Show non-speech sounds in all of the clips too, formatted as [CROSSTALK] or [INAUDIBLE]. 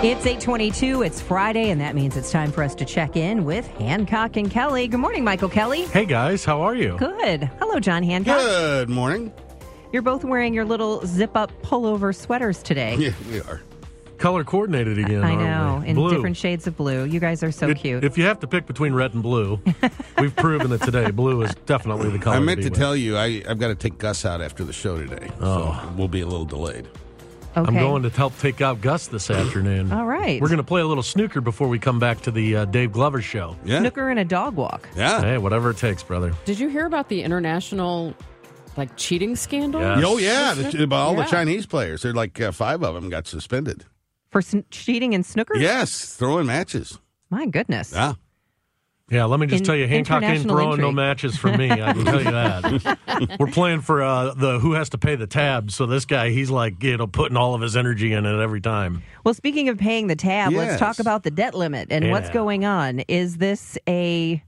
It's 822, it's Friday, and that means it's time for us to check in with Hancock and Kelly. Good morning, Michael Kelly. Hey guys, how are you? Good. Hello, John Hancock. Good morning. You're both wearing your little zip up pullover sweaters today. Yeah, we are. Color coordinated again. I aren't know, we? in Blue. different shades of blue. You guys are so If- cute. If you have to pick between red and blue, [LAUGHS] we've proven that today blue is definitely the color. I meant be to with. tell you, I, I've got to take Gus out after the show today. Oh. So we'll be a little delayed. Okay. I'm going to help take out Gus this [GASPS] afternoon. All right. We're going to play a little snooker before we come back to the uh, Dave Glover show. Yeah. Snooker and a dog walk. Yeah. Hey, whatever it takes, brother. Did you hear about the international like cheating scandal? Yes. Oh, yeah. The, about all the Chinese players. They're like uh, five of them got suspended. For sn- cheating in snooker? Yes. Throwing matches. My goodness. Yeah. Yeah, let me just In- tell you, Hancock ain't international throwing no matches for me. I can tell you that. [LAUGHS] We're playing for uh, the who has to pay the tab. So this guy, he's like, you know, putting all of his energy in it every time. Well, speaking of paying the tab, let's talk about the debt limit and what's going on. Is this a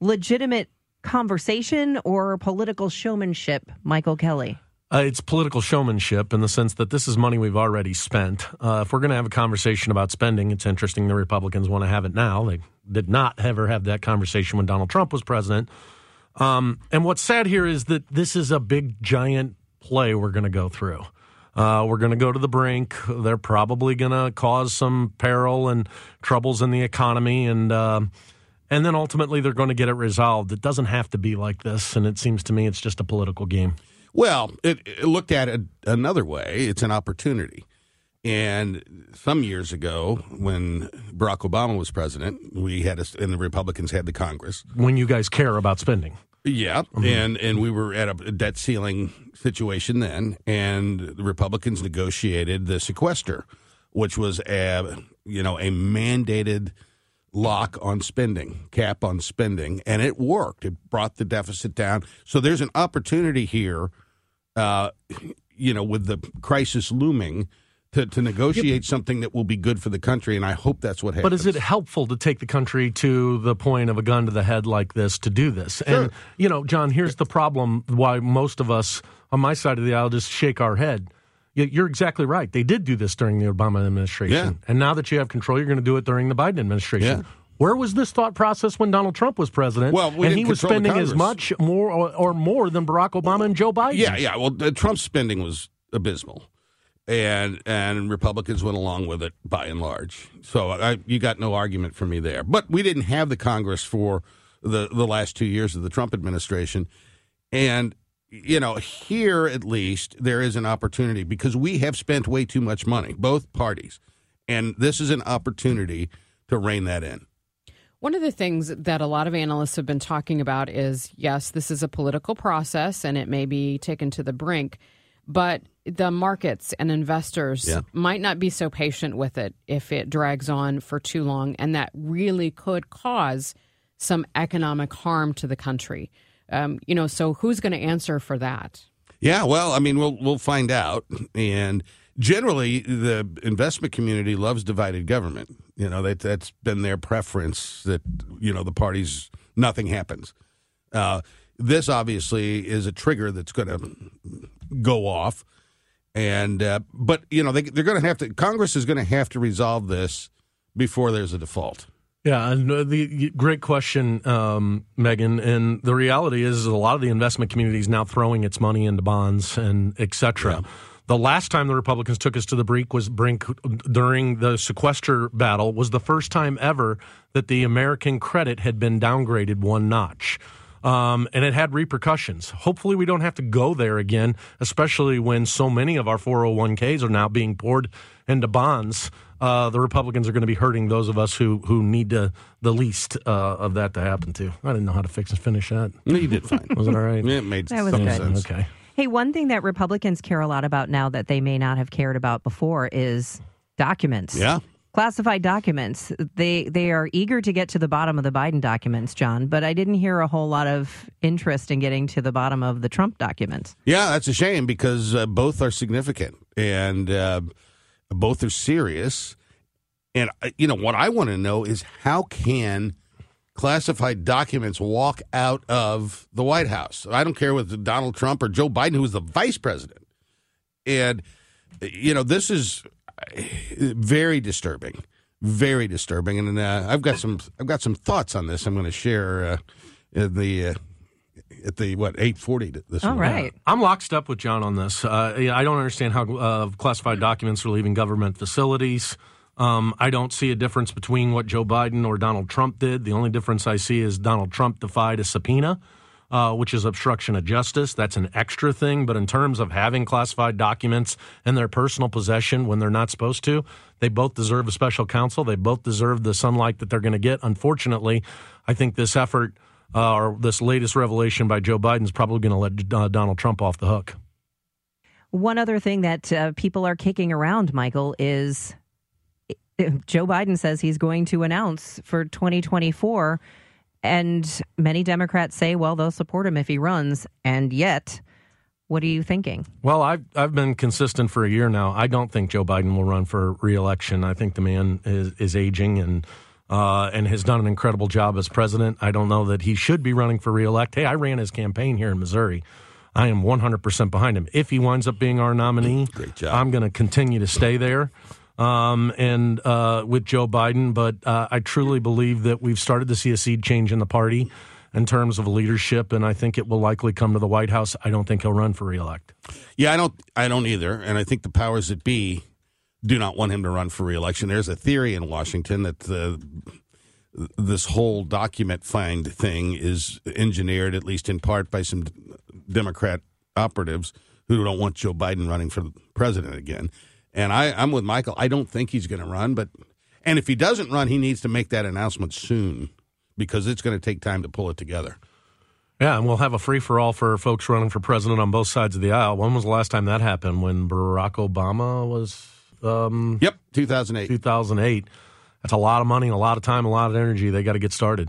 legitimate conversation or political showmanship, Michael Kelly? Uh, it's political showmanship in the sense that this is money we've already spent. Uh, if we're going to have a conversation about spending, it's interesting the Republicans want to have it now. They did not ever have that conversation when Donald Trump was president. Um, and what's sad here is that this is a big, giant play we're going to go through. Uh, we're going to go to the brink. They're probably going to cause some peril and troubles in the economy, and uh, and then ultimately they're going to get it resolved. It doesn't have to be like this, and it seems to me it's just a political game. Well, it, it looked at it another way. It's an opportunity. And some years ago, when Barack Obama was president, we had a, and the Republicans had the Congress. when you guys care about spending. Yeah, mm-hmm. and and we were at a debt ceiling situation then, and the Republicans negotiated the sequester, which was a you know a mandated lock on spending, cap on spending, and it worked. It brought the deficit down. So there's an opportunity here, uh, you know, with the crisis looming. To, to negotiate something that will be good for the country, and I hope that's what happens. But is it helpful to take the country to the point of a gun to the head like this to do this? And, you know, John, here's the problem why most of us on my side of the aisle just shake our head. You're exactly right. They did do this during the Obama administration. Yeah. And now that you have control, you're going to do it during the Biden administration. Yeah. Where was this thought process when Donald Trump was president? Well, we and he was spending as much more or, or more than Barack Obama and Joe Biden. Yeah, yeah. Well, the Trump spending was abysmal, and and Republicans went along with it by and large. So I, you got no argument for me there. But we didn't have the Congress for the the last two years of the Trump administration, and you know here at least there is an opportunity because we have spent way too much money, both parties, and this is an opportunity to rein that in. One of the things that a lot of analysts have been talking about is yes, this is a political process and it may be taken to the brink, but the markets and investors Yeah. might not be so patient with it if it drags on for too long, and that really could cause some economic harm to the country. Um, you know, so who's going to answer for that? Yeah, well, I mean, we'll we'll find out. And generally, the investment community loves divided government. You know, that that's been their preference. That you know, the parties nothing happens. Uh, this obviously is a trigger that's going to go off, and uh, but you know they they're going to have to. Congress is going to have to resolve this before there's a default. Yeah, and the great question, um, Megan. And the reality is, a lot of the investment community is now throwing its money into bonds and et cetera. The last time the Republicans took us to the brink was brink during the sequester battle was the first time ever that the American credit had been downgraded one notch. Um, and it had repercussions. Hopefully, we don't have to go there again, especially when so many of our 401ks are now being poured into bonds. Uh, the Republicans are going to be hurting those of us who who need to, the least uh, of that to happen to. I didn't know how to fix and finish that. No, you did fine. Was it all right? [LAUGHS] it made That was some good. sense. Okay. Hey, one thing that Republicans care a lot about now that they may not have cared about before is documents. Yeah. Classified documents. They they are eager to get to the bottom of the Biden documents, John, but I didn't hear a whole lot of interest in getting to the bottom of the Trump documents. Yeah, that's a shame because uh, both are significant and uh, both are serious. And uh, you know what I want to know is how can classified documents walk out of the White House? I don't care whether Donald Trump or Joe Biden, who was the vice president. And you know this is uh, very disturbing, very disturbing. And uh, I've got some I've got some thoughts on this. I'm going to share uh, in the. Uh, at the what eight forty this All morning. right. I'm locked up with John on this. Uh, I don't understand how uh, classified documents are leaving government facilities. Um, I don't see a difference between what Joe Biden or Donald Trump did. The only difference I see is Donald Trump defied a subpoena, uh, which is obstruction of justice. That's an extra thing. But in terms of having classified documents in their personal possession when they're not supposed to, they both deserve a special counsel. They both deserve the sunlight that they're going to get. Unfortunately, I think this effort uh, or this latest revelation by Joe Biden is probably going to let uh, Donald Trump off the hook. One other thing that uh, people are kicking around, Michael, is [LAUGHS] Joe Biden says he's going to announce for 2024. And many Democrats say, well, they'll support him if he runs. And yet, what are you thinking? Well, I've I've been consistent for a year now. I don't think Joe Biden will run for reelection. I think the man is, is aging and uh, and has done an incredible job as president. I don't know that he should be running for reelect. Hey, I ran his campaign here in Missouri. I am 100% behind him. If he winds up being our nominee, Great job. I'm going to continue to stay there um, and uh, with Joe Biden. But uh, I truly believe that we've started to see a seed change in the party in terms of leadership, and I think it will likely come to the White House. I don't think he'll run for reelect. Yeah, I don't. I don't either, and I think the powers that be do not want him to run for reelection. There's a theory in Washington that uh, this whole document find thing is engineered, at least in part, by some Democrat operatives who don't want Joe Biden running for president again. And I, I'm with Michael. I don't think he's going to run, but and if he doesn't run, he needs to make that announcement soon because it's going to take time to pull it together. Yeah, and we'll have a free for all for folks running for president on both sides of the aisle. When was the last time that happened? When Barack Obama was um, Yep, 2008. 2008. That's a lot of money, a lot of time, a lot of energy. They got to get started.